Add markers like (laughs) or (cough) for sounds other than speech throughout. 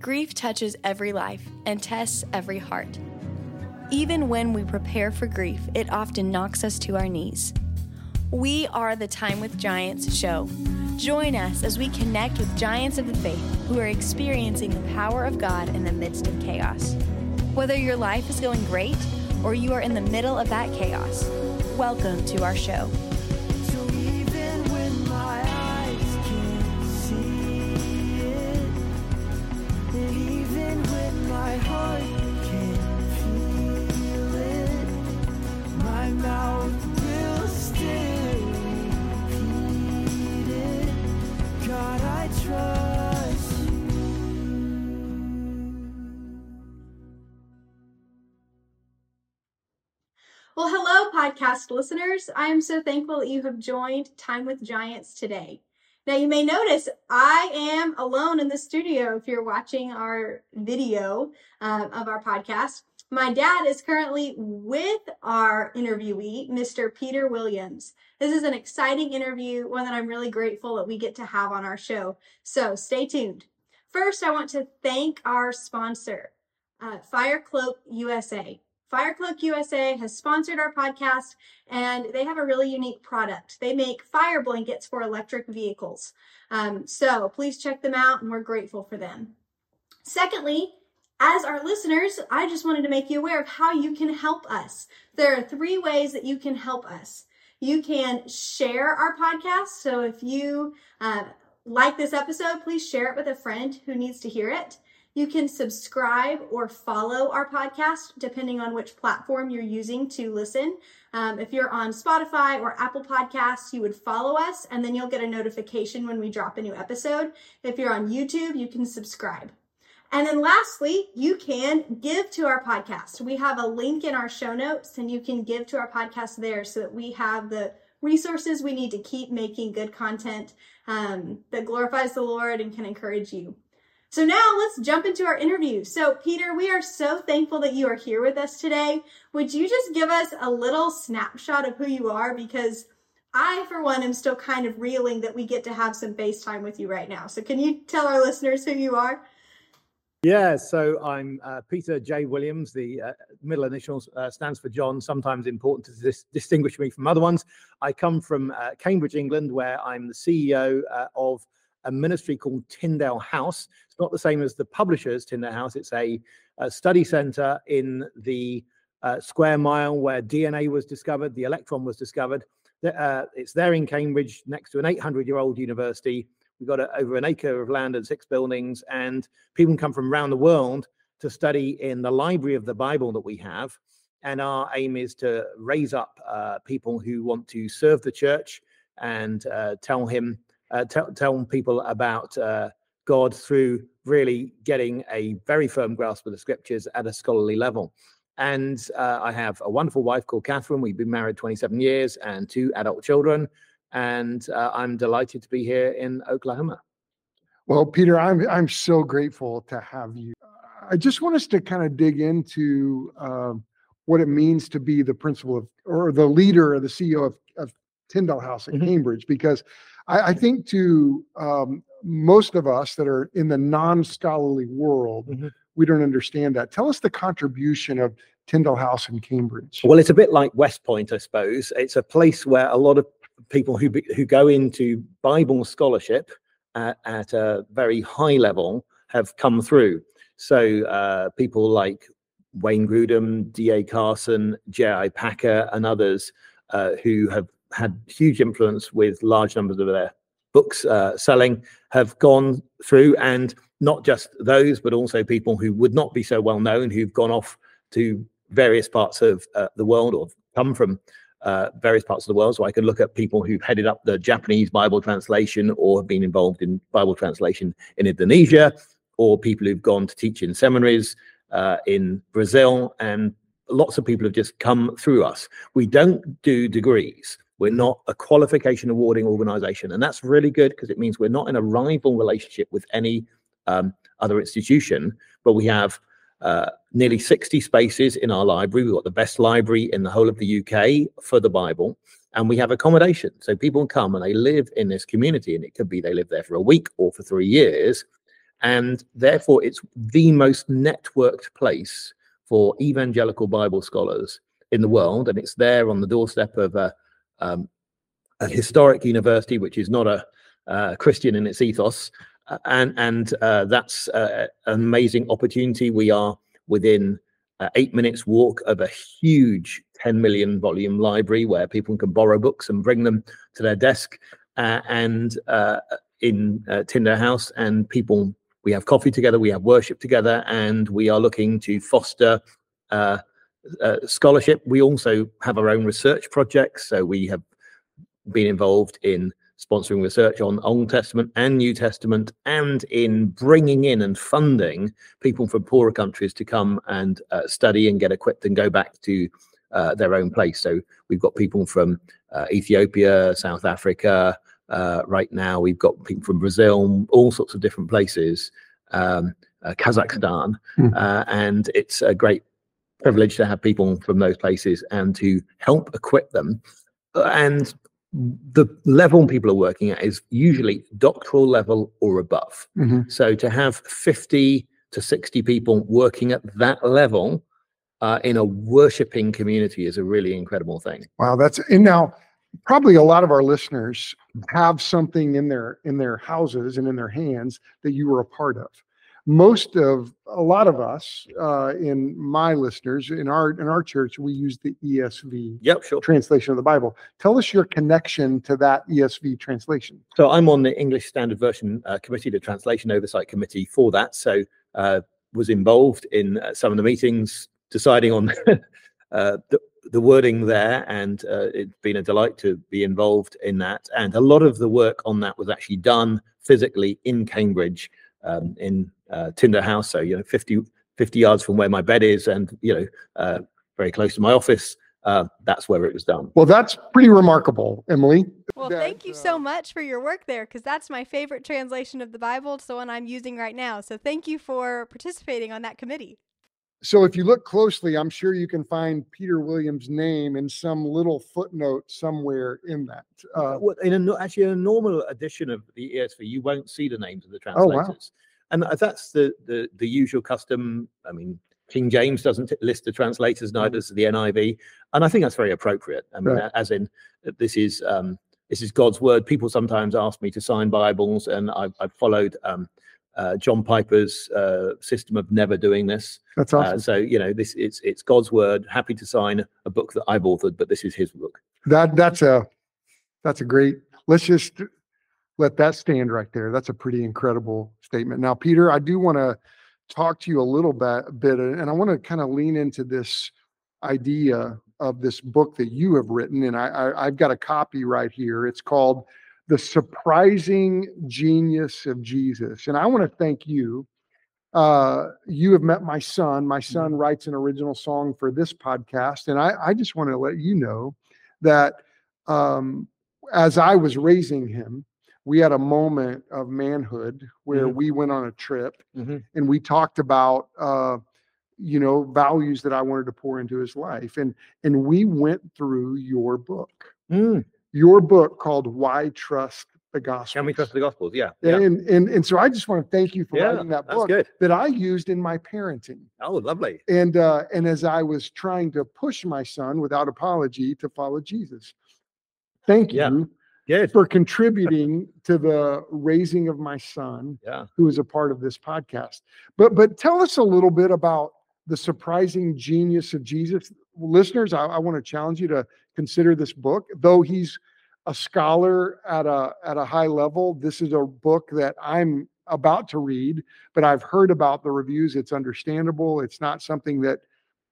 Grief touches every life and tests every heart. Even when we prepare for grief, it often knocks us to our knees. We are the Time with Giants show. Join us as we connect with giants of the faith who are experiencing the power of God in the midst of chaos. Whether your life is going great or you are in the middle of that chaos, welcome to our show. Podcast listeners. I am so thankful that you have joined Time with Giants today. Now, you may notice I am alone in the studio if you're watching our video uh, of our podcast. My dad is currently with our interviewee, Mr. Peter Williams. This is an exciting interview, one that I'm really grateful that we get to have on our show. So stay tuned. First, I want to thank our sponsor, uh, Fire Cloak USA. Firecloak USA has sponsored our podcast and they have a really unique product. They make fire blankets for electric vehicles. Um, so please check them out and we're grateful for them. Secondly, as our listeners, I just wanted to make you aware of how you can help us. There are three ways that you can help us. You can share our podcast. So if you uh, like this episode, please share it with a friend who needs to hear it. You can subscribe or follow our podcast depending on which platform you're using to listen. Um, if you're on Spotify or Apple Podcasts, you would follow us and then you'll get a notification when we drop a new episode. If you're on YouTube, you can subscribe. And then lastly, you can give to our podcast. We have a link in our show notes and you can give to our podcast there so that we have the resources we need to keep making good content um, that glorifies the Lord and can encourage you. So now let's jump into our interview. So Peter, we are so thankful that you are here with us today. Would you just give us a little snapshot of who you are? Because I, for one, am still kind of reeling that we get to have some FaceTime with you right now. So can you tell our listeners who you are? Yeah, so I'm uh, Peter J. Williams. The uh, middle initials uh, stands for John, sometimes important to dis- distinguish me from other ones. I come from uh, Cambridge, England, where I'm the CEO uh, of a ministry called Tyndale House. It's not the same as the publishers Tyndale House. It's a, a study center in the uh, square mile where DNA was discovered, the electron was discovered. Uh, it's there in Cambridge, next to an 800-year-old university. We've got a, over an acre of land and six buildings, and people come from around the world to study in the library of the Bible that we have. And our aim is to raise up uh, people who want to serve the church and uh, tell him uh, tell, tell people about uh, God through really getting a very firm grasp of the scriptures at a scholarly level. And uh, I have a wonderful wife called Catherine. We've been married 27 years and two adult children. And uh, I'm delighted to be here in Oklahoma. Well, Peter, I'm I'm so grateful to have you. I just want us to kind of dig into uh, what it means to be the principal of or the leader or the CEO of, of Tyndale House at mm-hmm. Cambridge, because I, I think to um, most of us that are in the non-scholarly world, mm-hmm. we don't understand that. Tell us the contribution of Tyndale House in Cambridge. Well, it's a bit like West Point, I suppose. It's a place where a lot of people who who go into Bible scholarship at, at a very high level have come through. So uh, people like Wayne Grudem, D.A. Carson, J.I. Packer, and others uh, who have had huge influence with large numbers of their books uh, selling have gone through and not just those but also people who would not be so well known who've gone off to various parts of uh, the world or come from uh, various parts of the world. So i can look at people who've headed up the japanese bible translation or have been involved in bible translation in indonesia or people who've gone to teach in seminaries uh, in brazil and lots of people have just come through us. We don't do degrees we're not a qualification awarding organization. And that's really good because it means we're not in a rival relationship with any um, other institution, but we have uh, nearly 60 spaces in our library. We've got the best library in the whole of the UK for the Bible. And we have accommodation. So people come and they live in this community, and it could be they live there for a week or for three years. and therefore it's the most networked place for evangelical Bible scholars in the world, and it's there on the doorstep of a, um, a historic university, which is not a uh, Christian in its ethos, uh, and and uh, that's uh, an amazing opportunity. We are within uh, eight minutes walk of a huge 10 million volume library where people can borrow books and bring them to their desk, uh, and in Tyndale House, and people. We have coffee together, we have worship together, and we are looking to foster uh, uh, scholarship. We also have our own research projects. So we have been involved in sponsoring research on Old Testament and New Testament and in bringing in and funding people from poorer countries to come and uh, study and get equipped and go back to uh, their own place. So we've got people from uh, Ethiopia, South Africa. Uh, right now, we've got people from Brazil, all sorts of different places, um, uh, Kazakhstan, mm. and it's a great privilege to have people from those places and to help equip them. And the level people are working at is usually doctoral level or above. Mm-hmm. So to have 50 to 60 people working at that level uh, in a worshiping community is a really incredible thing. Wow, that's and now probably a lot of our listeners have something in their in their houses and in their hands that you were a part of most of a lot of us uh, in my listeners in our in our church we use the ESV yep, sure. translation of the Bible. Tell us your connection to that ESV translation. So I'm on the English Standard Version uh, Committee, the Translation Oversight Committee for that. So uh, was involved in uh, some of the meetings, deciding on (laughs) uh, the, the wording there, and uh, it's been a delight to be involved in that. And a lot of the work on that was actually done physically in Cambridge um, in uh, Tyndale House, so you know 50, 50 yards from where my bed is, and you know uh, very close to my office. Uh, that's where it was done. Well, that's pretty remarkable, Emily. Well, that, thank you so uh, much for your work there, because that's my favorite translation of the Bible. It's the one I'm using right now. So thank you for participating on that committee. So if you look closely, I'm sure you can find Peter Williams' name in some little footnote somewhere in that. Uh, well, in a, actually in a normal edition of the ESV, you won't see the names of the translators. Oh, wow and that's the, the the usual custom. I mean, King James doesn't list the translators, neither does the NIV, and I think that's very appropriate. I mean, right. as in this is um, this is God's word. People sometimes ask me to sign Bibles, and I've, I've followed um, uh, John Piper's uh, system of never doing this. That's uh, awesome. Uh, so you know, this it's it's God's word. Happy to sign a book that I've authored, but this is His book. That that's a that's a great. Let's just let that stand right there. That's a pretty incredible statement. Now, Peter, I do want to talk to you a little bit, bit and I want to kind of lean into this idea of this book that you have written. And I, I, have got a copy right here. It's called The Surprising Genius of Jesus. And I want to thank you. Uh, you have met my son. My son mm-hmm. writes an original song for this podcast. And I, I just want to let you know that um, as I was raising him, we had a moment of manhood where mm-hmm. we went on a trip mm-hmm. and we talked about uh, you know values that I wanted to pour into his life and and we went through your book mm. your book called why trust the gospel can we trust the gospels yeah, yeah. And, and and so I just want to thank you for yeah, writing that book that I used in my parenting oh lovely and uh and as I was trying to push my son without apology to follow Jesus thank you yeah Good. for contributing to the raising of my son, yeah. who is a part of this podcast. But but tell us a little bit about the surprising genius of Jesus. Listeners, I, I want to challenge you to consider this book. Though he's a scholar at a at a high level, this is a book that I'm about to read, but I've heard about the reviews. It's understandable. It's not something that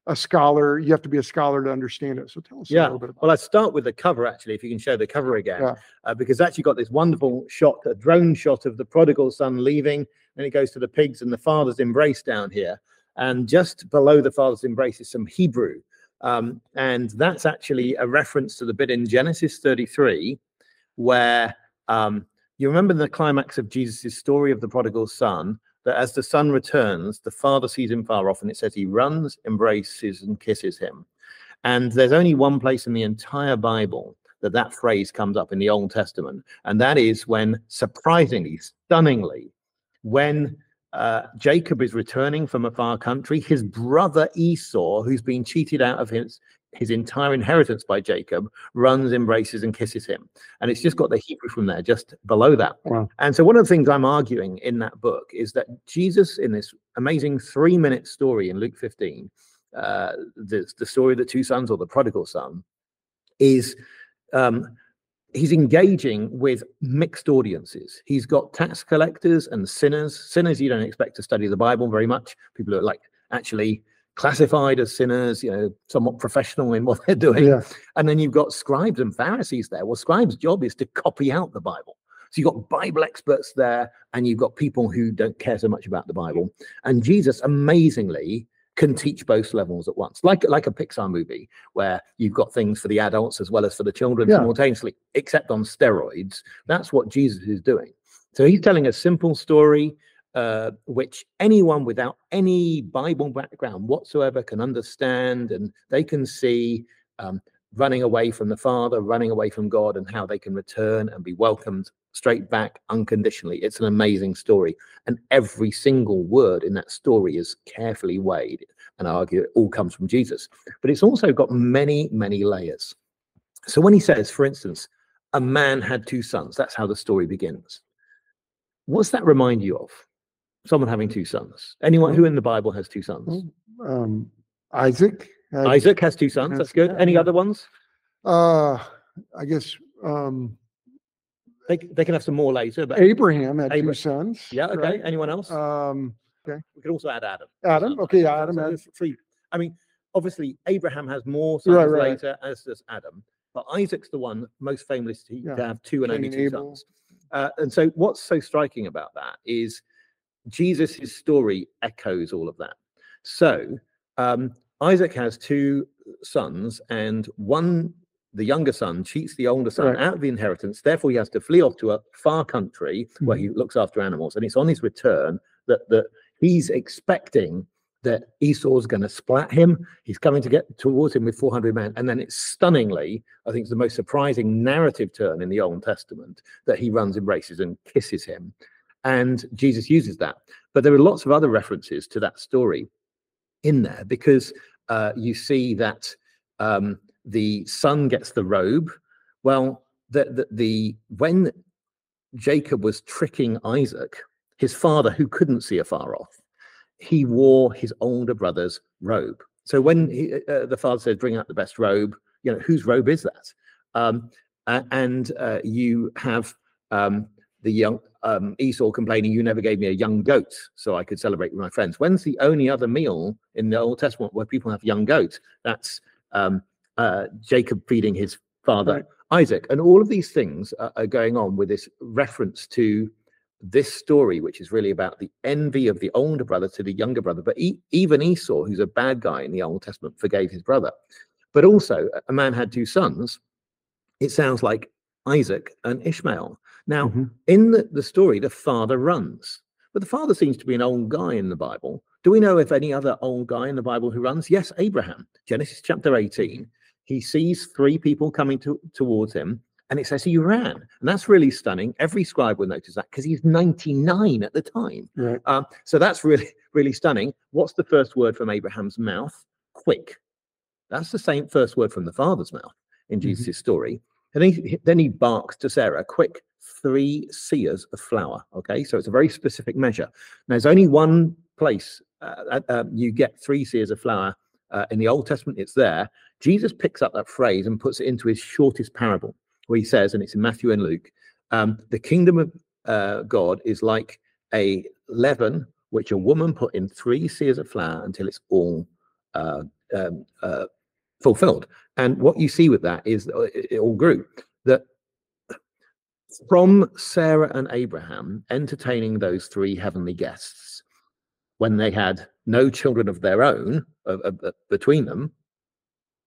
a scholar. You have to be a scholar to understand it. So tell us yeah. a little bit about Well, let's start with the cover, actually, if you can show the cover again, yeah. uh, because actually got this wonderful shot, a drone shot of the prodigal son leaving. and it goes to the pigs and the father's embrace down here. And just below the father's embrace is some Hebrew. Um, and that's actually a reference to the bit in Genesis 33, where um, you remember the climax of Jesus' story of the prodigal son, that as the son returns, the father sees him far off, and it says he runs, embraces, and kisses him. And there's only one place in the entire Bible that that phrase comes up in the Old Testament, and that is when, surprisingly, stunningly, when uh, Jacob is returning from a far country. His brother Esau, who's been cheated out of his his entire inheritance by Jacob, runs, embraces, and kisses him. And it's just got the Hebrew from there, just below that. Wow. And so, one of the things I'm arguing in that book is that Jesus, in this amazing three minute story in Luke 15, uh, the, the story of the two sons or the prodigal son, is um, he's engaging with mixed audiences. He's got tax collectors and sinners. Sinners you don't expect to study the Bible very much. People who are like actually classified as sinners, you know, somewhat professional in what (laughs) they're doing. Yeah. And then you've got scribes and Pharisees there. Well, scribes' job is to copy out the Bible. So you've got Bible experts there, and you've got people who don't care so much about the Bible. And Jesus amazingly can teach both levels at once, like like a Pixar movie where you've got things for the adults as well as for the children Yeah. simultaneously, except on steroids. That's what Jesus is doing. So he's telling a simple story uh, which anyone without any Bible background whatsoever can understand, and they can see um, running away from the Father, running away from God, and how they can return and be welcomed straight back unconditionally. It's an amazing story, and every single word in that story is carefully weighed. And I argue it all comes from Jesus, but it's also got many, many layers. So when he says, for instance, a man had two sons, that's how the story begins. What's that remind you of? Someone having two sons. Anyone who in the Bible has two sons? Um, Isaac. had- Isaac has two sons. has- That's good. Any other ones? Uh, I guess um, They, they can have some more later. But Abraham had two sons. yeah, okay. right? Anyone else? Um, we could also add Adam. Adam. Okay, yeah, Adam So three. I mean, obviously Abraham has more sons Right, right. later, as does Adam. But Isaac's the one most famous to, Yeah. to have two and Cain only two Abel. sons. Uh, and so, what's so striking about that is Jesus' story echoes all of that. So, um, Isaac has two sons, and one, the younger son, cheats the older son Right. out of the inheritance. Therefore, he has to flee off to a far country where he looks after animals. And it's on his return that that he's expecting that Esau's going to splat him. He's coming to get towards him with 400 men. And then it's stunningly, I think it's the most surprising narrative turn in the Old Testament that he runs, embraces, and kisses him. And Jesus uses that. But there are lots of other references to that story in there because uh, you see that um, the son gets the robe. Well, the, the, the when Jacob was tricking Isaac, his father, who couldn't see afar off, he wore his older brother's robe. So when he, uh, the father says, "Bring out the best robe," you know whose robe is that? Um, a- and uh, you have um, the young um, Esau complaining, "You never gave me a young goat, so I could celebrate with my friends." When's the only other meal in the Old Testament where people have young goats? That's um, uh, Jacob feeding his father Right. Isaac, and all of these things are, are going on with this reference to this story, which is really about the envy of the older brother to the younger brother. But e- even Esau, who's a bad guy in the Old Testament, forgave his brother. But also, a- a man had two sons. It sounds like Isaac and Ishmael. Now, Mhm. in the, the story, the father runs, but the father seems to be an old guy in the Bible. Do we know if any other old guy in the Bible who runs? Yes, Abraham. Genesis chapter 18. He sees three people coming to, towards him, and it says he ran. And that's really stunning. Every scribe will notice that because he's 99 at the time. Right. Um, so that's really, really stunning. What's the first word from Abraham's mouth? Quick. That's the same first word from the father's mouth in Mhm. Jesus' story. And he, then he barks to Sarah, quick, three seahs of flour. Okay, so it's a very specific measure. Now, there's only one place uh, uh, uh, you get three seahs of flour uh, in the Old Testament, it's there. Jesus picks up that phrase and puts it into his shortest parable, where he says, and it's in Matthew and Luke, um, the kingdom of uh, God is like a leaven which a woman put in three seahs of flour until it's all uh, um, uh, fulfilled. And what you see with that is it all grew. That from Sarah and Abraham entertaining those three heavenly guests when they had no children of their own uh, uh, between them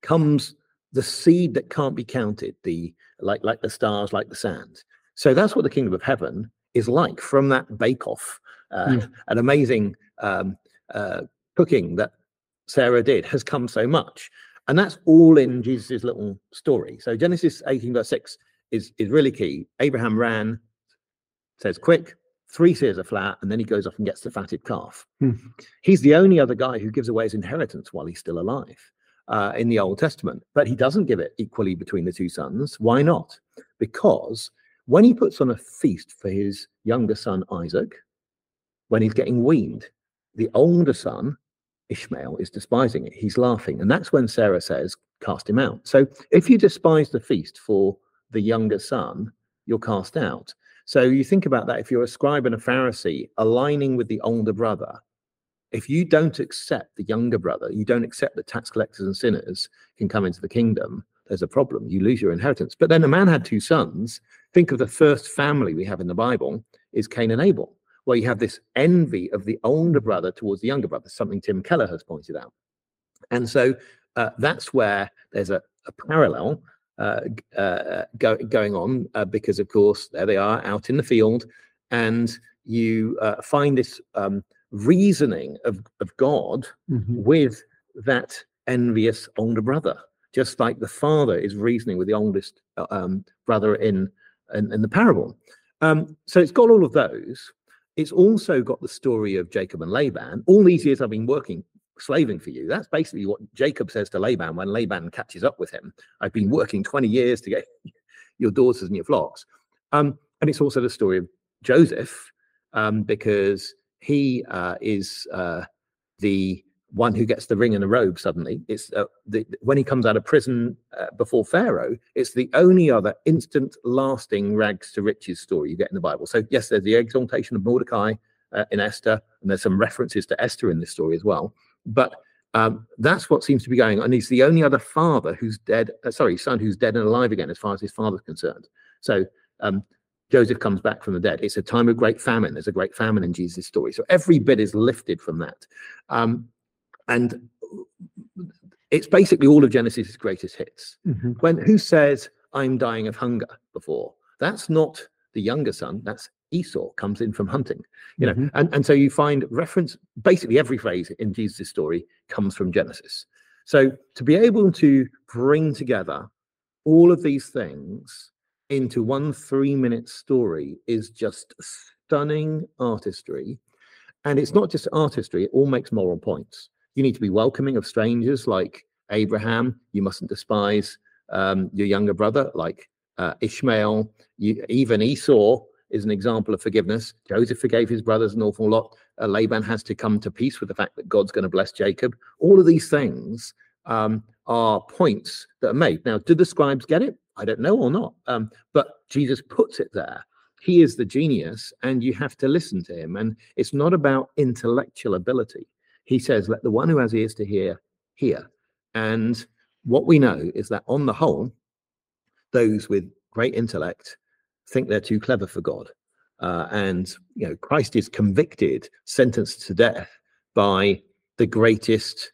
comes the seed that can't be counted the like like the stars like the sand. So that's what the kingdom of heaven is like from that bake off uh, Mm. an amazing um, uh, cooking that sarah did has come so much. And that's all in jesus' little story. So genesis 18 verse 6 is is really key abraham ran says quick three seahs are flat, and then he goes off and gets the fatted calf. Hmm. He's the only other guy who gives away his inheritance while he's still alive uh, in the Old Testament, but he doesn't give it equally between the two sons. Why not? Because when he puts on a feast for his younger son Isaac, when he's getting weaned, the older son Ishmael is despising it. He's laughing. And that's when Sarah says, Cast him out. So if you despise the feast for the younger son, you're cast out. So you think about that. If you're a scribe and a Pharisee aligning with the older brother, if you don't accept the younger brother, you don't accept that tax collectors and sinners can come into the kingdom, there's a problem. You lose your inheritance. But then a man had two sons. Think of the first family we have in the Bible is Cain and Abel where you have this envy of the older brother towards the younger brother, something Tim Keller has pointed out. And so uh, that's where there's a, a parallel go, going on uh, because, of course, there they are out in the field, and you uh, find this um, reasoning of, of God Mhm. with that envious older brother, just like the father is reasoning with the oldest uh, um, brother in, in in the parable. Um, so it's got all of those. It's also got the story of Jacob and Laban. All these years I've been working, slaving for you. That's basically what Jacob says to Laban when Laban catches up with him. I've been working 20 years to get (laughs) your daughters and your flocks. Um, and it's also the story of Joseph, um, because he uh, is uh, the one who gets the ring and the robe suddenly. It's uh, the, when he comes out of prison uh, before Pharaoh, it's the only other instant lasting rags to riches story you get in the Bible. So, yes, there's the exaltation of Mordecai uh, in Esther, and there's some references to Esther in this story as well. But um, that's what seems to be going on. And he's the only other father who's dead, uh, sorry, son who's dead and alive again, as far as his father's concerned. So, um, Joseph comes back from the dead. It's a time of great famine. There's a great famine in Jesus' story. So every bit is lifted from that. Um, and it's basically all of Genesis' greatest hits. Mhm. When who says I'm dying of hunger before? That's not the younger son. That's Esau comes in from hunting. You know, Mhm. and, and so you find reference basically every phrase in Jesus' story comes from Genesis. So to be able to bring together all of these things into one three-minute story is just stunning artistry. And it's not just artistry, it all makes moral points. You need to be welcoming of strangers like Abraham. You mustn't despise um, your younger brother like uh, Ishmael. You, even Esau is an example of forgiveness. Joseph forgave his brothers an awful lot. Uh, Laban has to come to peace with the fact that God's going to bless Jacob. All of these things um, are points that are made. Now, do the scribes get it? I don't know or not. Um, but Jesus puts it there. He is the genius, and you have to listen to him. And it's not about intellectual ability. He says, Let the one who has ears to hear, hear. And what we know is that on the whole, those with great intellect think they're too clever for God. Uh, and you know, Christ is convicted, sentenced to death by the greatest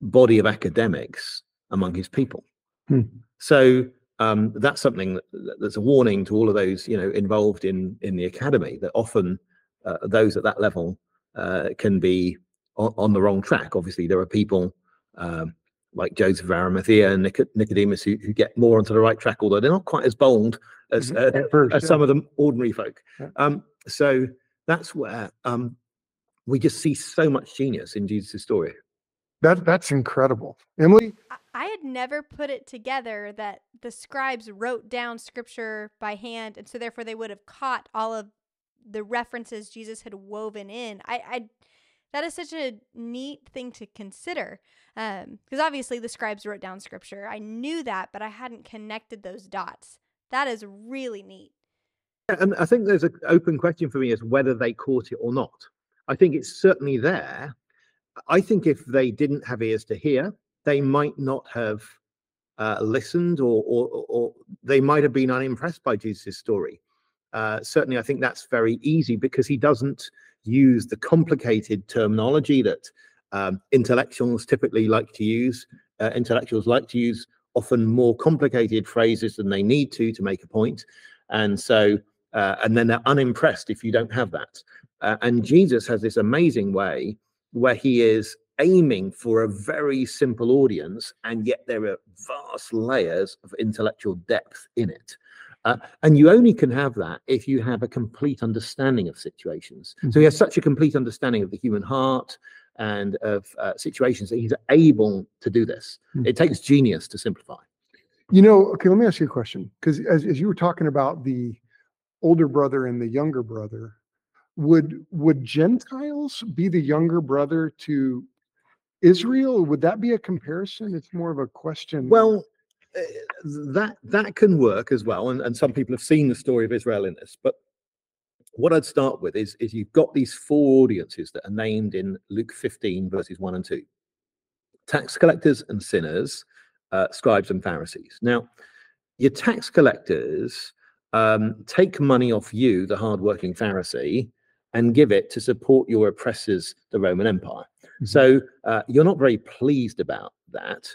body of academics among his people. Hmm. So um, that's something that, that's a warning to all of those you know involved in in the academy that often uh, those at that level uh, can be on, on the wrong track. Obviously, there are people um, like Joseph of Arimathea and Nic- Nicodemus who, who get more onto the right track, although they're not quite as bold as, uh, first, as yeah. some of the ordinary folk. Yeah. Um, so that's where um, we just see so much genius in Jesus' story. That that's incredible. Emily, I- I had never put it together that the scribes wrote down scripture by hand, and so therefore they would have caught all of the references Jesus had woven in. I, I that is such a neat thing to consider, because obviously the scribes wrote down scripture. I knew that, but I hadn't connected those dots. That is really neat. And I think there's an open question for me as whether they caught it or not. I think it's certainly there. I think if they didn't have ears to hear, they might not have uh, listened or, or, or they might have been unimpressed by Jesus' story. Uh, certainly, I think that's very easy because he doesn't use the complicated terminology that um, intellectuals typically like to use. Uh, intellectuals like to use often more complicated phrases than they need to to make a point. And so, uh, and then they're unimpressed if you don't have that. Uh, and Jesus has this amazing way where he is aiming for a very simple audience, and yet there are vast layers of intellectual depth in it. Uh, and you only can have that if you have a complete understanding of situations. So he has such a complete understanding of the human heart and of uh, situations that he's able to do this. Mhm. It takes genius to simplify. You know, okay, let me ask you a question. Because as, as you were talking about the older brother and the younger brother, would would Gentiles be the younger brother to Israel? Would that be a comparison? It's more of a question. Well, that that can work as well, and, and some people have seen the story of Israel in this. But what I'd start with is is you've got these four audiences that are named in Luke 15 verses one and two: tax collectors and sinners, uh, scribes and Pharisees. Now, your tax collectors um, take money off you, the hardworking Pharisee, and give it to support your oppressors, the Roman Empire. Mhm. So uh, you're not very pleased about that.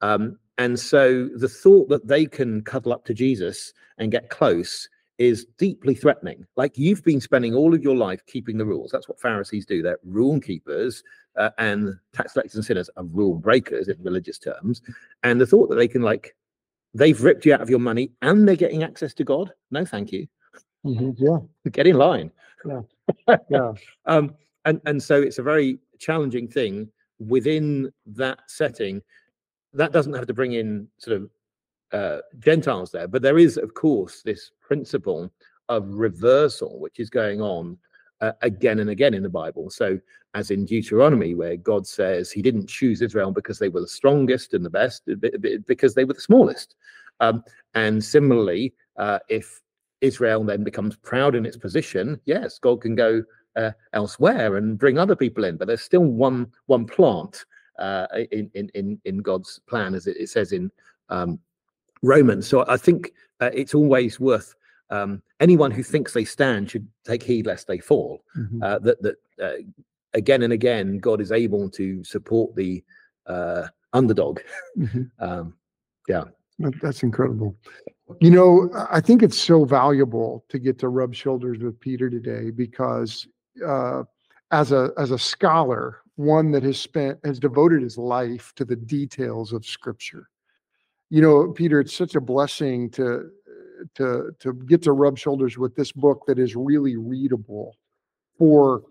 Um, and so the thought that they can cuddle up to Jesus and get close is deeply threatening. Like you've been spending all of your life keeping the rules. That's what Pharisees do. They're rule keepers, uh, and tax collectors and sinners are rule breakers in religious terms. And the thought that they can, like, they've ripped you out of your money and they're getting access to God. No, thank you. Mhm, yeah, Get in line. (laughs) yeah. um, and and so it's a very challenging thing within that setting. That doesn't have to bring in sort of uh, Gentiles there, but there is, of course, this principle of reversal which is going on uh, again and again in the Bible. So, as in Deuteronomy, where God says He didn't choose Israel because they were the strongest and the best, b- because they were the smallest. Um, and similarly, uh, if Israel then becomes proud in its position, yes, God can go uh, elsewhere and bring other people in, but there's still one one plant uh, in, in in in God's plan, as it, it says in um, Romans. So I think uh, it's always worth um, anyone who thinks they stand should take heed lest they fall. Mhm. Uh, that that uh, again and again, God is able to support the uh, underdog. Mhm. (laughs) Um, yeah. That's incredible. You know, I- I think it's so valuable to get to rub shoulders with Peter today because uh, as a as a scholar, one that has spent has devoted his life to the details of Scripture. You know, Peter, it's such a blessing to to to get to rub shoulders with this book that is really readable for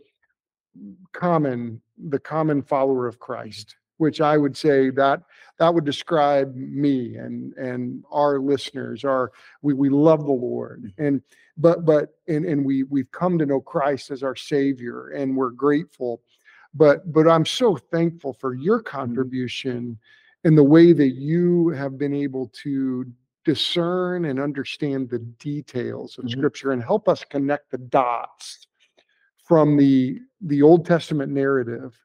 common the common follower of Christ, which I would say that that would describe me and and our listeners our we we love the lord mm-hmm. and but but and and we we've come to know christ as our savior and we're grateful but but i'm so thankful for your contribution and the way that you have been able to discern and understand the details of Mhm. scripture and help us connect the dots from the the old testament narrative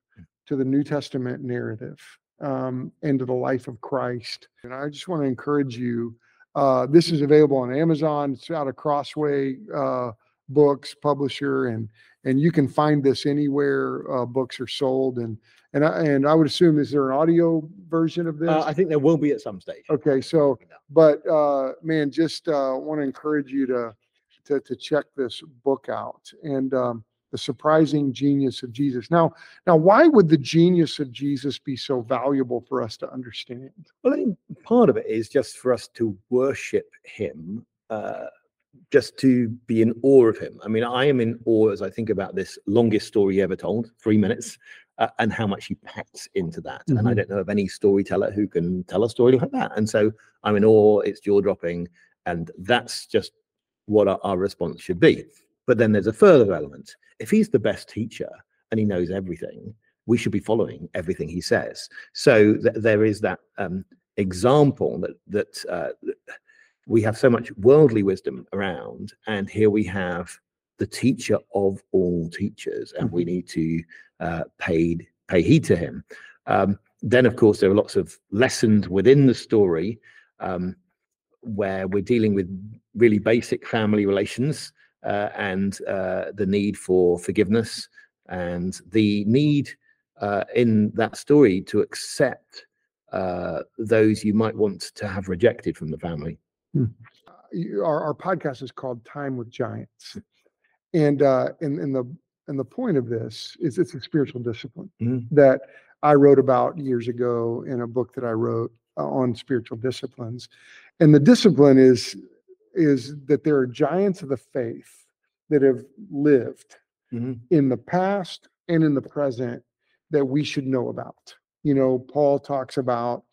to the new testament narrative um, and to the life of Christ. And I just want to encourage you. Uh, this is available on Amazon. It's out of Crossway uh, Books publisher, and and you can find this anywhere uh, books are sold. And and I, and I would assume is there an audio version of this? Uh, I think there will be at some stage. Okay, so but uh, man, just uh, want to encourage you to, to to check this book out and um, the surprising genius of Jesus. Now, now, why would the genius of Jesus be so valuable for us to understand? Well, I think part of it is just for us to worship him, uh, just to be in awe of him. I mean, I am in awe as I think about this longest story ever told, three minutes, uh, and how much he packs into that. And I Mhm. don't know of any storyteller who can tell a story like that. And so I'm in awe, it's jaw dropping, and that's just what our, our response should be. But then there's a further element. If he's the best teacher and he knows everything, we should be following everything he says. So th- there is that um, example that that uh, that we have so much worldly wisdom around, and here we have the teacher of all teachers, and we need to uh, pay pay heed to him. Um, then, of course, there are lots of lessons within the story um, where we're dealing with really basic family relations uh, and uh, the need for forgiveness and the need uh, in that story to accept uh, those you might want to have rejected from the family. You- Our, our podcast is called Time with Giants, and uh, and and the and the point of this is it's a spiritual discipline Mhm. that I wrote about years ago in a book that I wrote uh, on spiritual disciplines, and the discipline is is that there are giants of the faith that have lived Mhm. in the past and in the present that we should know about. You know, Paul talks about,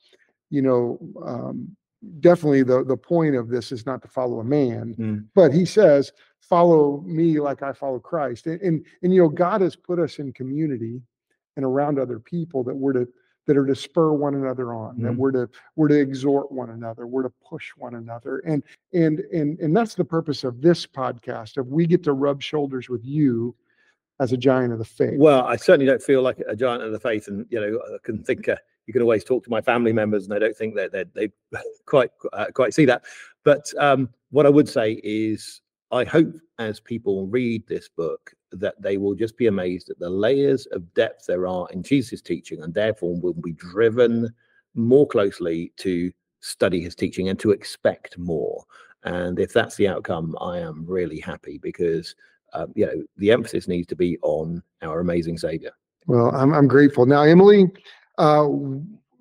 you know, um, definitely the the point of this is not to follow a man, Mm. but he says, "Follow me like I follow Christ." And, and and you know, God has put us in community and around other people that we're to that are to spur one another on, that Mhm. we're to we're to exhort one another, we're to push one another, and and and and that's the purpose of this podcast. Of we get to rub shoulders with you as a giant of the faith. Well, I certainly don't feel like a giant of the faith, and you know, I can think uh, you can always talk to my family members, and I don't think that they (laughs) quite uh, quite see that. But um, what I would say is, I hope as people read this book that they will just be amazed at the layers of depth there are in Jesus' teaching, and therefore will be driven more closely to study his teaching and to expect more. And if that's the outcome, I am really happy because um, you know the emphasis needs to be on our amazing Savior. Well, I'm I'm grateful. Now, Emily, uh,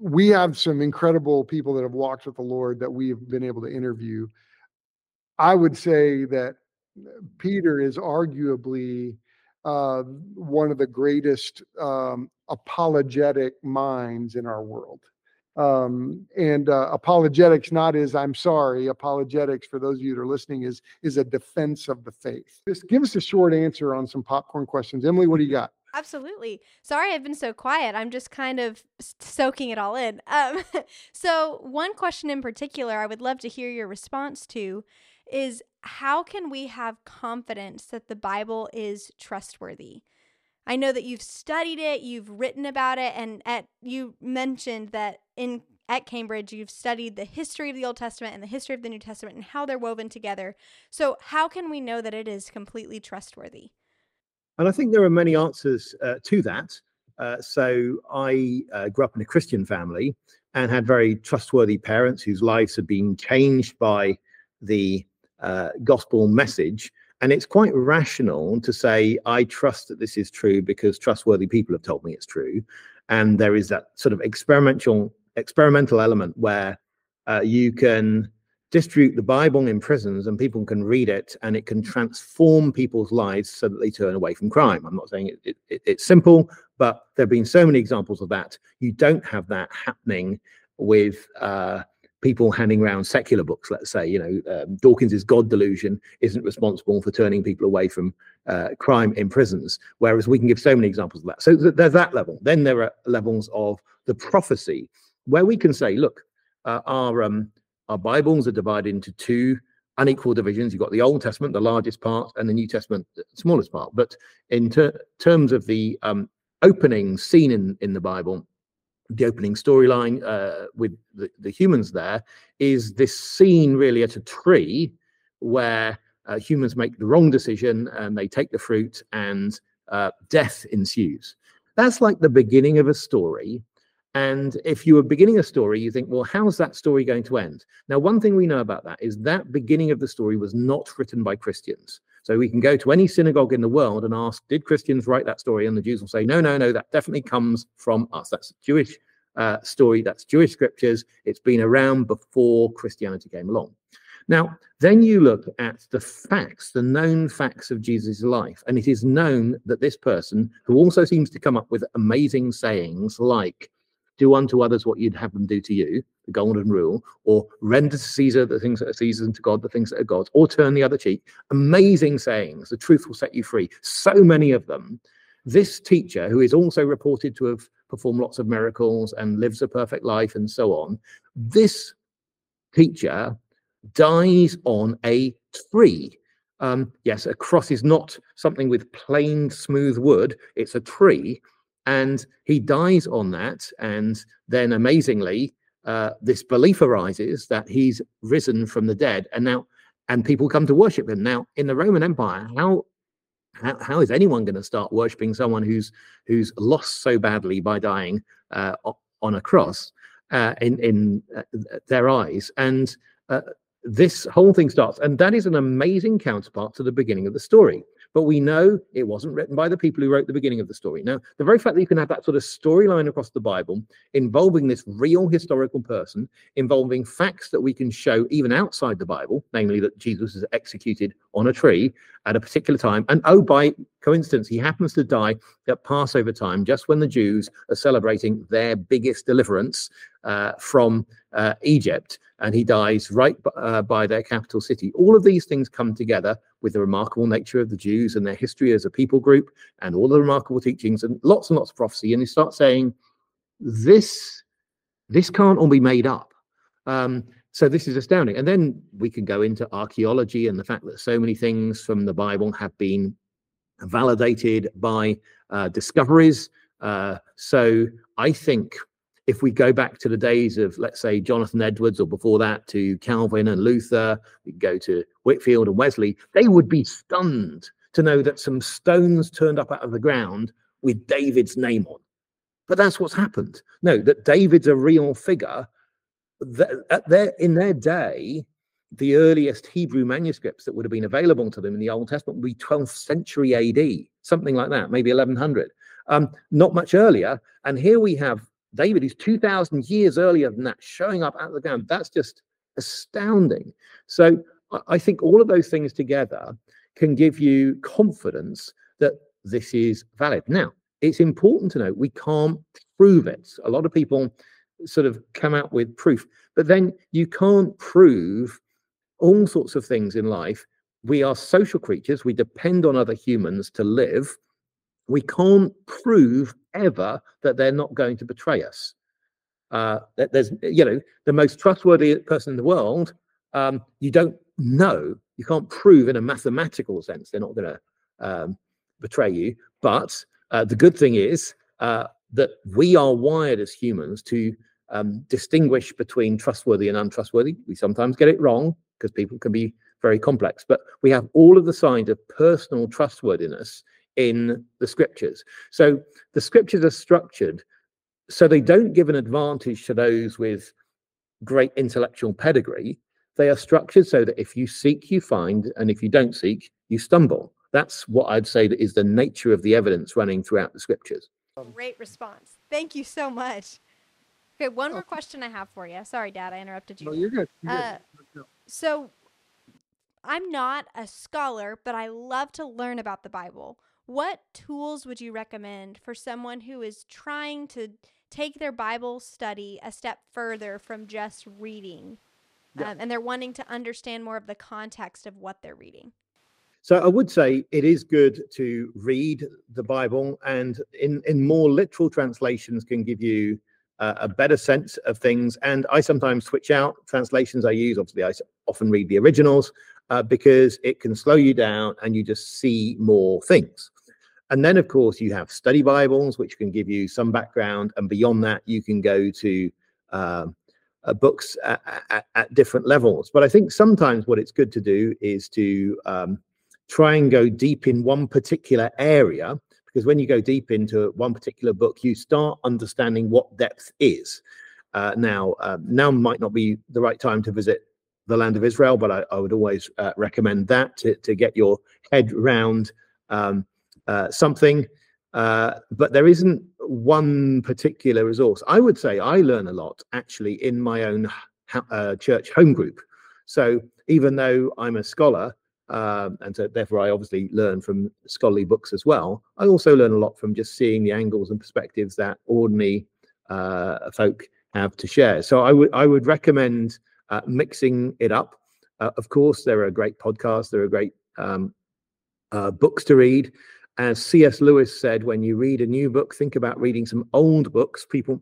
we have some incredible people that have walked with the Lord that we have been able to interview. I would say that Peter is arguably uh, one of the greatest um, apologetic minds in our world. Um, and uh, apologetics, not as I'm sorry, apologetics for those of you that are listening is is a defense of the faith. Just give us a short answer on some popcorn questions. Emily, what do you got? Absolutely. Sorry, I've been so quiet. I'm just kind of soaking it all in. Um, (laughs) so, one question in particular I would love to hear your response to is how can we have confidence that the Bible is trustworthy? I know that you've studied it, you've written about it, and at you mentioned that in at Cambridge you've studied the history of the Old Testament and the history of the New Testament and how they're woven together. So, how can we know that it is completely trustworthy? And I think there are many answers uh, to that. Uh, so I uh, grew up in a Christian family and had very trustworthy parents whose lives had been changed by the uh, gospel message. And it's quite rational to say, I trust that this is true because trustworthy people have told me it's true. And there is that sort of experimental experimental element where uh, you can distribute the Bible in prisons and people can read it and it can transform people's lives so that they turn away from crime. I'm not saying it, it, it- it's simple, but there have been so many examples of that. You don't have that happening with uh, people handing around secular books, let's say. You know, um, Dawkins's God delusion isn't responsible for turning people away from uh, crime in prisons, whereas we can give so many examples of that. So th- there's that level. Then there are levels of the prophecy where we can say, look, uh, our um, our Bibles are divided into two unequal divisions. You've got the Old Testament, the largest part, and the New Testament, the smallest part. But in ter- terms of the um, opening scene in, in the Bible, the opening storyline uh, with the, the humans there is this scene really at a tree where uh, humans make the wrong decision and they take the fruit and uh, death ensues. That's like the beginning of a story. And if you were beginning a story, you think, well, how's that story going to end? Now, one thing we know about that is that beginning of the story was not written by Christians. So we can go to any synagogue in the world and ask, did Christians write that story? And the Jews will say, no, no, no, that definitely comes from us. That's a Jewish uh, story, that's Jewish scriptures. It's been around before Christianity came along. Now, then you look at the facts, the known facts of Jesus' life, and it is known that this person, who also seems to come up with amazing sayings like, do unto others what you'd have them do to you, the golden rule, or render to Caesar the things that are Caesar's and to God the things that are God's, or turn the other cheek. Amazing sayings. The truth will set you free. So many of them. This teacher, who is also reported to have performed lots of miracles and lives a perfect life and so on, this teacher dies on a tree. Um, yes, a cross is not something with plain, smooth wood, it's a tree and he dies on that. And then amazingly uh, this belief arises that he's risen from the dead. And now and people come to worship him. Now in the roman empire how how, how is anyone going to start worshiping someone who's who's lost so badly by dying uh, on a cross uh, in in uh, their eyes? And uh, this whole thing starts. And that is an amazing counterpart to the beginning of the story but we know it wasn't written by the people who wrote the beginning of the story. Now, the very fact that you can have that sort of storyline across the Bible involving this real historical person, involving facts that we can show even outside the Bible, namely that Jesus is executed on a tree at a particular time. And oh, by coincidence, he happens to die at Passover time, just when the Jews are celebrating their biggest deliverance uh, from uh, Egypt. And he dies right uh, by their capital city. All of these things come together with the remarkable nature of the Jews and their history as a people group and all the remarkable teachings and lots and lots of prophecy. And you start saying, this, this can't all be made up. Um, so this is astounding. And then we can go into archaeology and the fact that so many things from the Bible have been validated by uh, discoveries. Uh, so I think if we go back to the days of, let's say, Jonathan Edwards, or before that to Calvin and Luther, we go to Whitefield and Wesley, they would be stunned to know that some stones turned up out of the ground with David's name on. But that's what's happened. No, that David's a real figure. That at their, in their day, the earliest Hebrew manuscripts that would have been available to them in the Old Testament would be 12th century AD, something like that, maybe 1100. Um, not much earlier. And here we have David is 2,000 years earlier than that, showing up at the ground. That's just astounding. So I think all of those things together can give you confidence that this is valid. Now, it's important to note we can't prove it. A lot of people sort of come out with proof, but then you can't prove all sorts of things in life. We are social creatures, we depend on other humans to live we can't prove ever that they're not going to betray us. Uh, there's, you know, the most trustworthy person in the world. Um, you don't know, you can't prove in a mathematical sense they're not going to um, betray you. But uh, the good thing is uh, that we are wired as humans to um, distinguish between trustworthy and untrustworthy. We sometimes get it wrong because people can be very complex, but we have all of the signs of personal trustworthiness in the scriptures. So the scriptures are structured so they don't give an advantage to those with great intellectual pedigree. They are structured so that if you seek, you find, and if you don't seek, you stumble. That's what I'd say that is the nature of the evidence running throughout the scriptures. Great response. Thank you so much. Okay, one more question I have for you. Sorry, Dad, I interrupted you. No, you're good. You're uh, good. So, I'm not a scholar, but I love to learn about the Bible. What tools would you recommend for someone who is trying to take their Bible study a step further from just reading? Yeah. Um, and they're wanting to understand more of the context of what they're reading. So I would say it is good to read the Bible, and in in more literal translations can give you uh, a better sense of things. And I sometimes switch out translations I use. Obviously, I often read the originals uh, because it can slow you down and you just see more things. And then, of course, you have study Bibles, which can give you some background. And beyond that, you can go to um, uh, books at, at, at, different levels. But I think sometimes what it's good to do is to um, try and go deep in one particular area, because when you go deep into one particular book, you start understanding what depth is. Uh, now, uh, now might not be the right time to visit the land of Israel, but I, I would always uh, recommend that to, to get your head round. Um, uh, something, uh, but there isn't one particular resource. I would say I learn a lot actually in my own uh, church home group. So even though I'm a scholar, um, and so therefore I obviously learn from scholarly books as well, I also learn a lot from just seeing the angles and perspectives that ordinary uh, folk have to share. So I would I would recommend uh, mixing it up. Uh, of course, there are great podcasts, there are great um, books to read as C.S. Lewis said, when you read a new book, think about reading some old books, people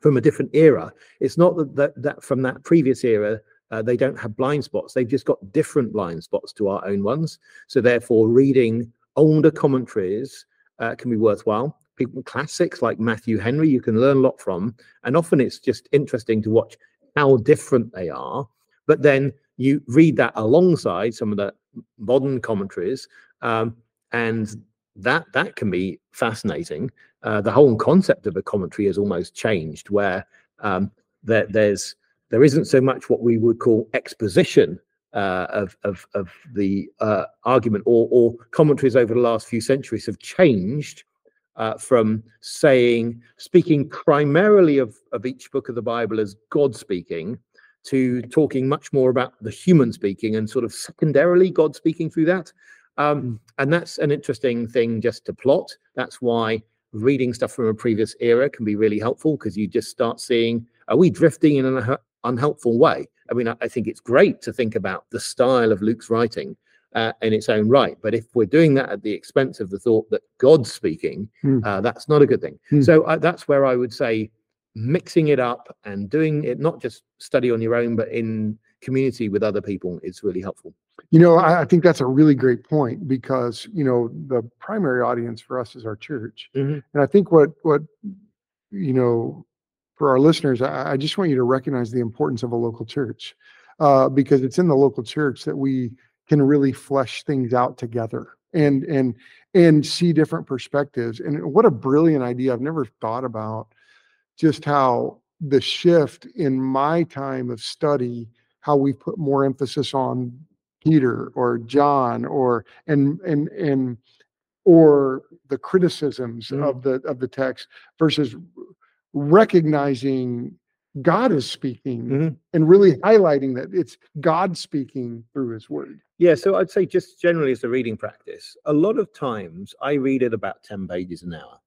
from a different era. It's not that that, that from that previous era uh, they don't have blind spots; they've just got different blind spots to our own ones. So therefore, reading older commentaries uh, can be worthwhile. People classics like Matthew Henry, you can learn a lot from, and often it's just interesting to watch how different they are. But then you read that alongside some of the modern commentaries. Um, and that that can be fascinating. Uh, the whole concept of a commentary has almost changed, where um, there, there's there isn't so much what we would call exposition uh, of, of, of the uh, argument or, or commentaries over the last few centuries have changed uh, from saying, speaking primarily of, of each book of the Bible as God speaking, to talking much more about the human speaking and sort of secondarily God speaking through that. Um, Mm. and that's an interesting thing just to plot. That's why reading stuff from a previous era can be really helpful because you just start seeing, are we drifting in an unhelpful way? I mean, I, think it's great to think about the style of Luke's writing uh, in its own right. But if we're doing that at the expense of the thought that God's speaking, Hmm. uh, that's not a good thing. Hmm. So uh, that's where I would say mixing it up and doing it not just study on your own, but in community with other people is really helpful. You know, I, I think that's a really great point because, you know, the primary audience for us is our church. Mhm. And I think what, what, you know, for our listeners, I, I just want you to recognize the importance of a local church uh, because it's in the local church that we can really flesh things out together and, and, and see different perspectives. And what a brilliant idea. I've never thought about just how the shift in my time of study, how we put more emphasis on Peter or John or and and and or the criticisms Mhm. of the of the text versus recognizing God is speaking Mhm. and really highlighting that it's God speaking through his word. Yeah, so I'd say just generally as a reading practice, a lot of times I read at about 10 pages an hour.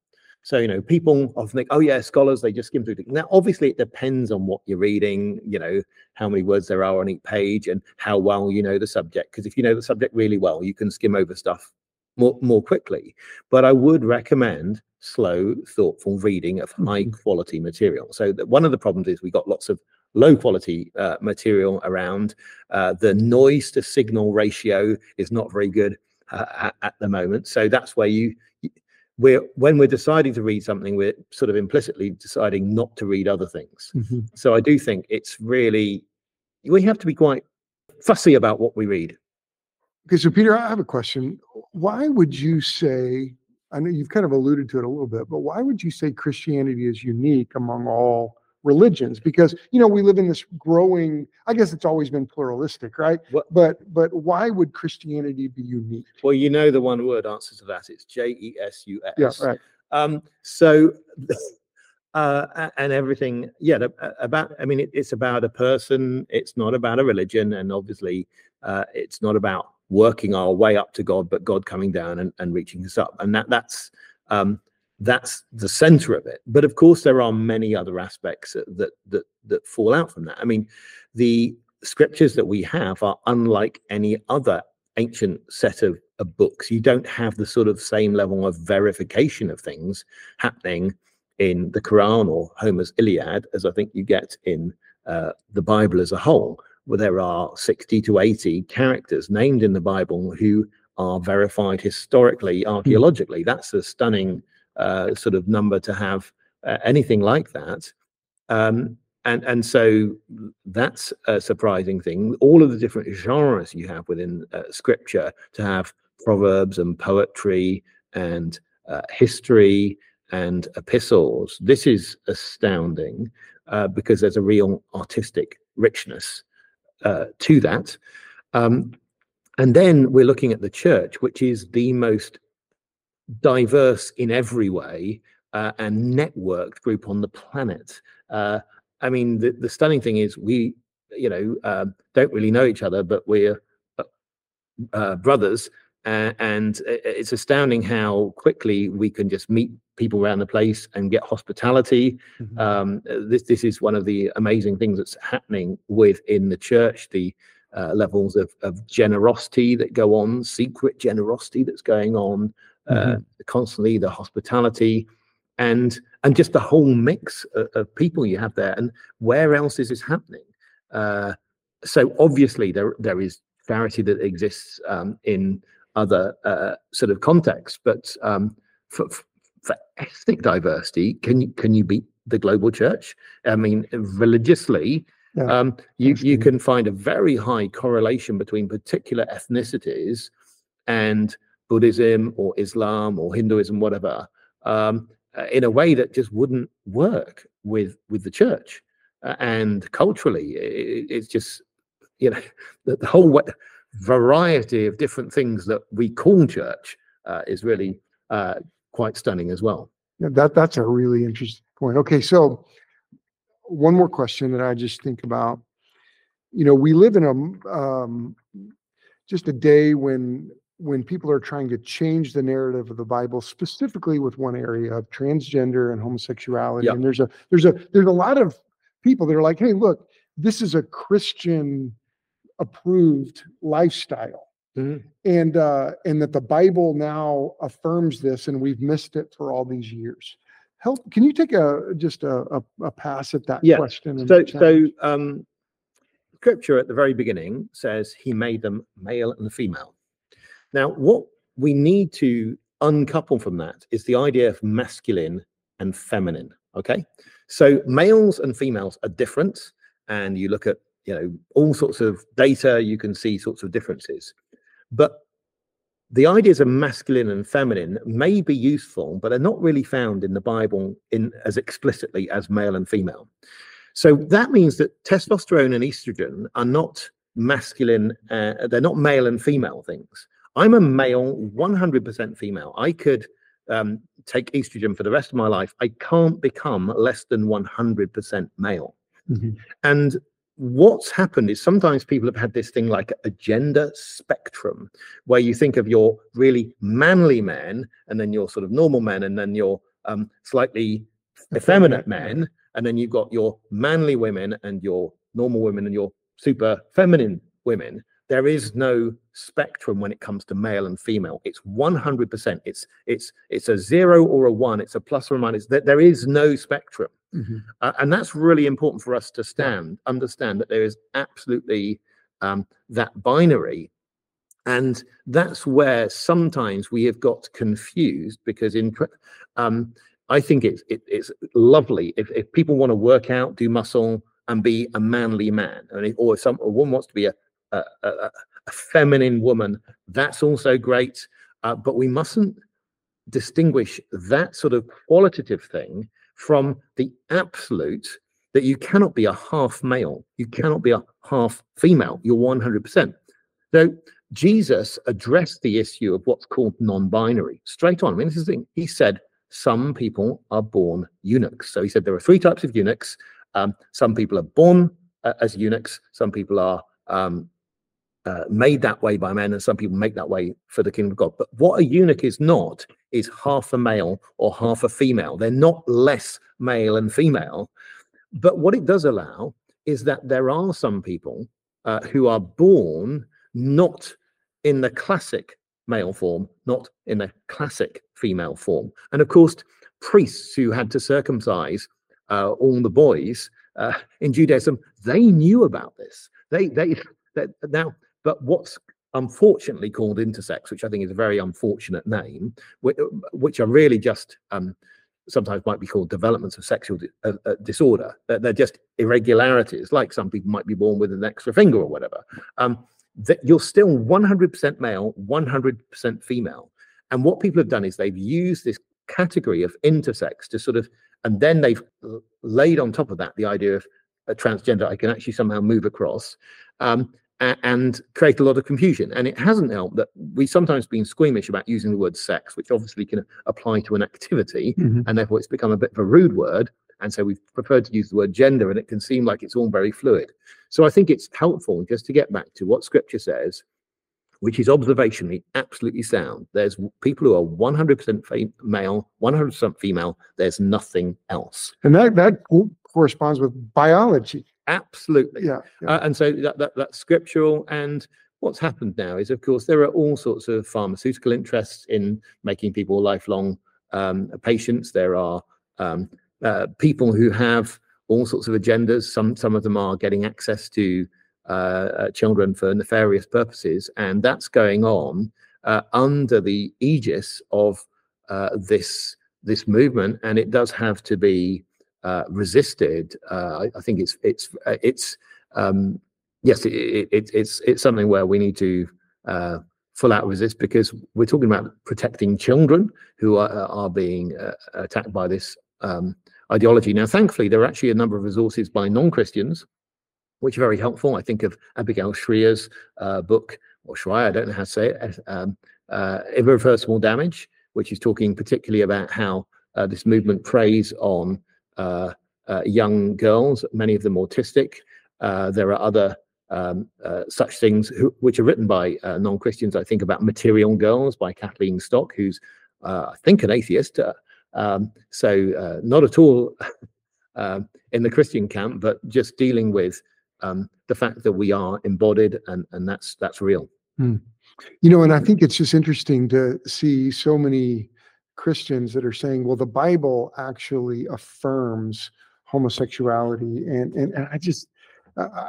So, you know, people often think, oh, yeah, scholars, they just skim through. it." Now, obviously, it depends on what you're reading, you know, how many words there are on each page and how well you know the subject. Because if you know the subject really well, you can skim over stuff more, more quickly. But I would recommend slow, thoughtful reading of high quality material. So, that one of the problems is we got lots of low quality uh, material around. Uh, the noise to signal ratio is not very good uh, at, at the moment. So that's where you, we're, when we're deciding to read something, we're sort of implicitly deciding not to read other things. Mm-hmm. So I do think it's really, we have to be quite fussy about what we read. Okay, so Peter, I have a question. Why would you say, I know you've kind of alluded to it a little bit, but why would you say Christianity is unique among all religions? Because, you know, we live in this growing, I guess it's always been pluralistic, right? What- But but why would Christianity be unique? Well, you know the one word answer to that. It's J E S U S. Yeah, right. Um, so, (laughs) uh, and everything, yeah, about, I mean, it, it's about a person, it's not about a religion. And obviously, uh, it's not about working our way up to God, but God coming down and, and reaching us up. And that, that's, um, that's the center of it. But of course, there are many other aspects that, that, that, fall out from that. I mean, the scriptures that we have are unlike any other ancient set of, of books. You don't have the sort of same level of verification of things happening in the Quran or Homer's Iliad as I think you get in uh, the Bible as a whole, where there are 60 to 80 characters named in the Bible who are verified historically, archaeologically. That's a stunning uh, sort of number to have uh, anything like that. Um, and and so that's a surprising thing. All of the different genres you have within uh, scripture to have proverbs and poetry and uh, history and epistles. This is astounding uh, because there's a real artistic richness uh, to that. Um, and then we're looking at the church, which is the most diverse in every way uh, and networked group on the planet. Uh, I mean, the, the stunning thing is we, you know, uh, don't really know each other, but we're uh, uh, brothers. Uh, and it's astounding how quickly we can just meet people around the place and get hospitality. Um, uh, this this is one of the amazing things that's happening within the church. The uh, levels of, of generosity that go on, secret generosity that's going on, uh, constantly the hospitality, and and just the whole mix of, of people you have there. And where else is this happening? Uh, so obviously there there is charity that exists um, in other uh, sort of contexts, but um, for, for ethnic diversity, can you can you beat the global church? I mean, religiously, Yeah. um, you you can find a very high correlation between particular ethnicities and Buddhism or Islam or Hinduism, whatever, um, uh, in a way that just wouldn't work with with the church. Uh, and culturally, i i- it's just you know, (laughs) the, the whole variety of different things that we call church uh, is really uh, quite stunning as well. Yeah, that that's a really interesting point. Okay, so one more question that I just think about. You know, we live in a um, just a day when when people are trying to change the narrative of the Bible, specifically with one area of transgender and homosexuality. Yeah. And there's a there's a there's a lot of people that are like, hey, look, this is a Christian approved lifestyle. Mhm. And uh, and that the Bible now affirms this, and we've missed it for all these years. Help, can you take a just a, a, a pass at that Yeah, question? and So, so um, scripture at the very beginning says he made them male and female. Now, what we need to uncouple from that is the idea of masculine and feminine. Okay, so males and females are different, and you look at you know all sorts of data, you can see sorts of differences, but the ideas of masculine and feminine may be useful, but are not really found in the Bible in as explicitly as male and female. So that means that testosterone and estrogen are not masculine, uh, they're not male and female things. I'm a male, 100% female. I could um, take estrogen for the rest of my life. I can't become less than 100% male. Mhm. And what's happened is sometimes people have had this thing like a gender spectrum where you think of your really manly men and then your sort of normal men and then your um, slightly Effeminate, men and then you've got your manly women and your normal women and your super feminine women there is no spectrum when it comes to male and female. It's 100% it's it's it's a zero or a one. It's a plus or a minus. There, there is no spectrum. Mhm. uh, and that's really important for us to stand understand that there is absolutely um, that binary. And that's where sometimes we have got confused because in um, i think it's it, it's lovely. If, if people want to work out do muscle and be a manly man and if, or if some a woman wants to be a a, a, feminine woman that's also great uh, but we mustn't distinguish that sort of qualitative thing from the absolute that you cannot be a half male, you cannot be a half female, you're 100%. So Jesus addressed the issue of what's called non binary straight on. I mean, this is the thing. He said, some people are born eunuchs. So he said there are three types of eunuchs. Um, some people are born uh, as eunuchs, some people are um, uh, made that way by men, and some people make that way for the kingdom of God. But what a eunuch is not is half a male or half a female. They're not less male and female. But what it does allow is that there are some people uh, who are born not in the classic male form, not in the classic female form. And of course, priests who had to circumcise uh, all the boys uh, in Judaism, they knew about this. They, they, that now, but what's unfortunately called intersex, which I think is a very unfortunate name, which, are really just um, sometimes might be called developments of sexual di- uh, uh, disorder. They're, they're just irregularities, like some people might be born with an extra finger or whatever. Um, that you're still 100% male, 100% female. And what people have done is they've used this category of intersex to sort of, and then they've laid on top of that the idea of a transgender I can actually somehow move across. Um, and create a lot of confusion. And it hasn't helped that we sometimes been squeamish about using the word sex, which obviously can apply to an activity, Mhm. and therefore it's become a bit of a rude word. And so we've preferred to use the word gender, and it can seem like it's all very fluid. So I think it's helpful just to get back to what scripture says, which is observationally absolutely sound. There's people who are 100% fe- male, 100% female. There's nothing else. And that that corresponds with biology. Absolutely. Yeah. yeah. Uh, and so that, that that's scriptural. And what's happened now is, of course, there are all sorts of pharmaceutical interests in making people lifelong um, patients. There are um, uh, people who have all sorts of agendas. Some some of them are getting access to uh, uh, children for nefarious purposes, and that's going on uh, under the aegis of uh, this this movement. And it does have to be uh, resisted. Uh, I, think it's it's uh, it's um, yes, it, it, it, it's it's something where we need to full out resist because we're talking about protecting children who are, being attacked by this um, ideology. Now, thankfully, there are actually a number of resources by non-Christians which are very helpful. I think of Abigail Shrier's uh, book, or Schreier, I don't know how to say it, um, Irreversible Damage, which is talking particularly about how this movement preys on young girls, many of them autistic. Uh, there are other um, such things who, which are written by non-Christians. I think about Material Girls by Kathleen Stock, who's I think an atheist. Um, so not at all (laughs) um, in the Christian camp, but just dealing with um, the fact that we are embodied and, and that's that's real. Hmm. You know, and I think it's just interesting to see so many Christians that are saying, well, the Bible actually affirms homosexuality. And, and, and I just,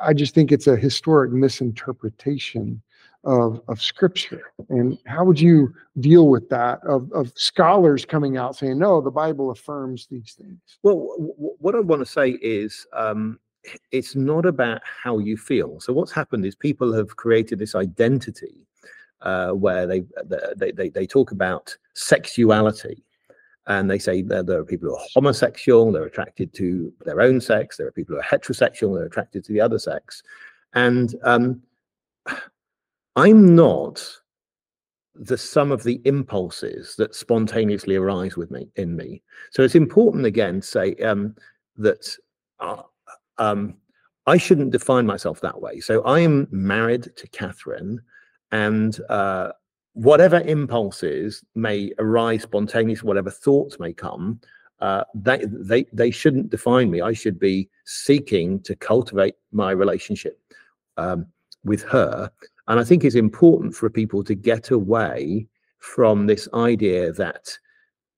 I just think it's a historic misinterpretation of, of scripture. And how would you deal with that of, of scholars coming out saying, no, the Bible affirms these things? Well, w- what I want to say is, um, it's not about how you feel. So what's happened is people have created this identity uh, where they, they they they talk about sexuality, and they say that there are people who are homosexual, they're attracted to their own sex. There are people who are heterosexual, they're attracted to the other sex, and um, (sighs) I'm not the sum of the impulses that spontaneously arise with me in me. So it's important again to say um, that uh, um, I shouldn't define myself that way. So I am married to Catherine, and uh, whatever impulses may arise spontaneously, whatever thoughts may come, uh, they, they, they shouldn't define me. I should be seeking to cultivate my relationship um, with her. And I think it's important for people to get away from this idea that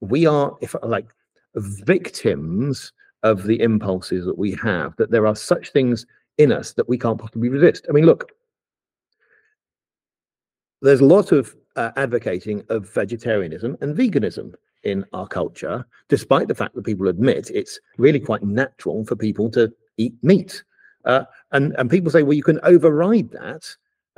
we are, if like, victims of the impulses that we have, that there are such things in us that we can't possibly resist. I mean, look, there's a lot of uh, advocating of vegetarianism and veganism in our culture, despite the fact that people admit it's really quite natural for people to eat meat. Uh, and, and people say, well, you can override that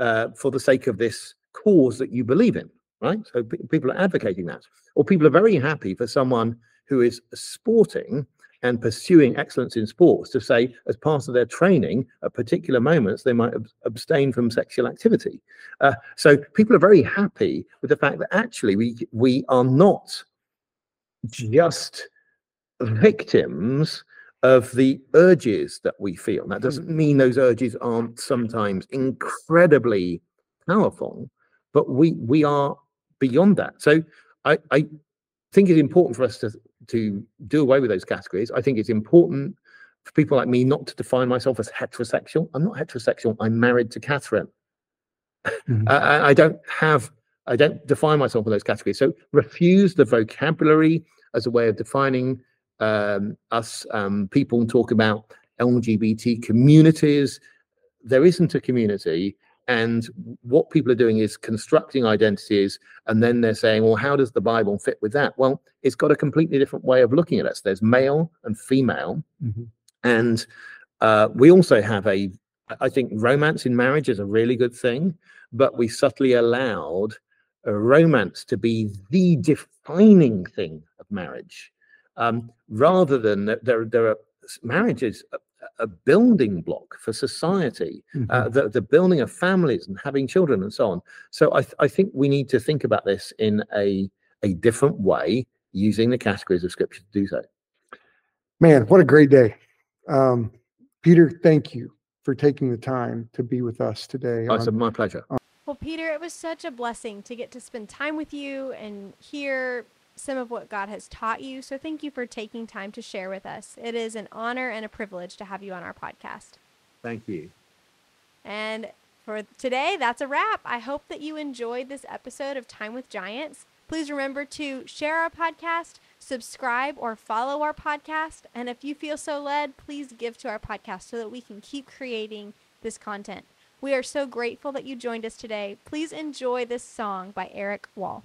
uh, for the sake of this cause that you believe in, right? So people are advocating that. Or people are very happy for someone who is sporting and pursuing excellence in sports to say, as part of their training, at particular moments, they might ab- abstain from sexual activity. Uh, so people are very happy with the fact that actually we we are not just victims of the urges that we feel. That doesn't mean those urges aren't sometimes incredibly powerful, but we we are beyond that. So I, I think it's important for us to to do away with those categories. I think it's important for people like me not to define myself as heterosexual. I'm not heterosexual. I'm married to Catherine. Mm-hmm. I, I don't have, I don't define myself in those categories. So refuse the vocabulary as a way of defining um, us. Um, people and talk about LGBT communities. There isn't a community. And what people are doing is constructing identities, and then they're saying, well, how does the Bible fit with that? Well, it's got a completely different way of looking at us. There's male and female. Mm-hmm. And uh, we also have a, I think romance in marriage is a really good thing, but we subtly allowed romance to be the defining thing of marriage. Um, rather than there, there are marriages a building block for society, uh, mm-hmm. uh, the, the building of families and having children and so on. So I, th- I think we need to think about this in a, a different way using the categories of scripture to do so. Man, what a great day. Um, Peter, thank you for taking the time to be with us today. Oh, it's my pleasure. well, Peter, it was such a blessing to get to spend time with you and hear some of what God has taught you. So thank you for taking time to share with us. It is an honor and a privilege to have you on our podcast. Thank you. And for today, that's a wrap. I hope that you enjoyed this episode of Time with Giants. Please remember to share our podcast, subscribe or follow our podcast. And if you feel so led, please give to our podcast so that we can keep creating this content. We are so grateful that you joined us today. Please enjoy this song by Eric Wall.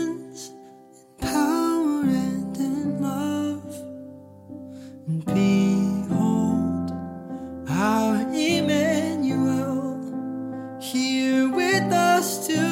us to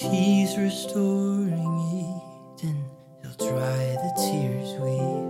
he's restoring Eden, he'll dry the tears we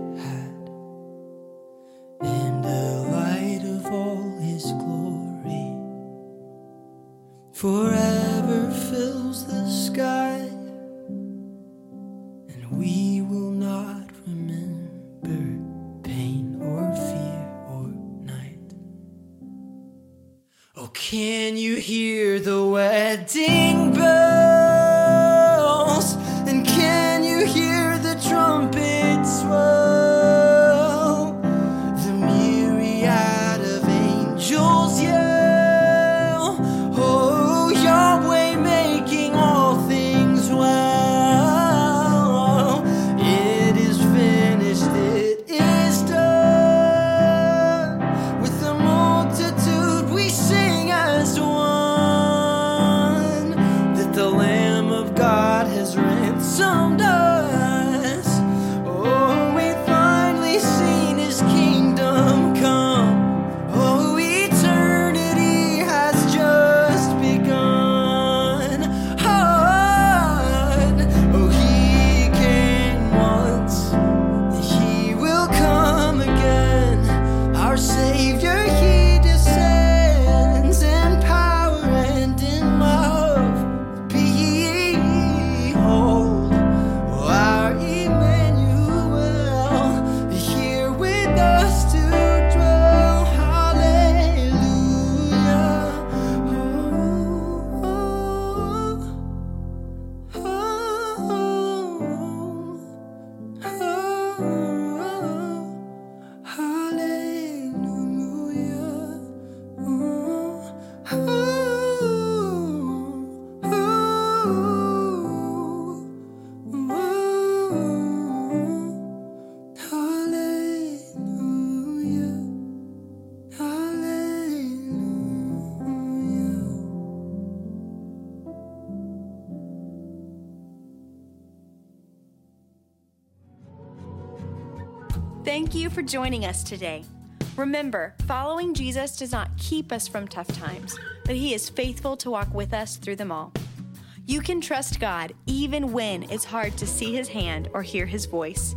Thank you for joining us today. Remember, following Jesus does not keep us from tough times, but He is faithful to walk with us through them all. You can trust God even when it's hard to see His hand or hear His voice.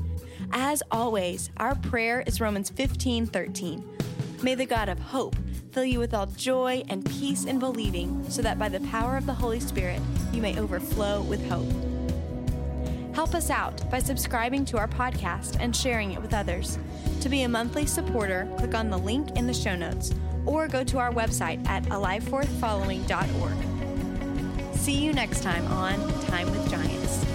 As always, our prayer is Romans 15 13. May the God of hope fill you with all joy and peace in believing, so that by the power of the Holy Spirit you may overflow with hope. Help us out by subscribing to our podcast and sharing it with others. To be a monthly supporter, click on the link in the show notes or go to our website at alifeworthfollowing.org. See you next time on Time with Giants.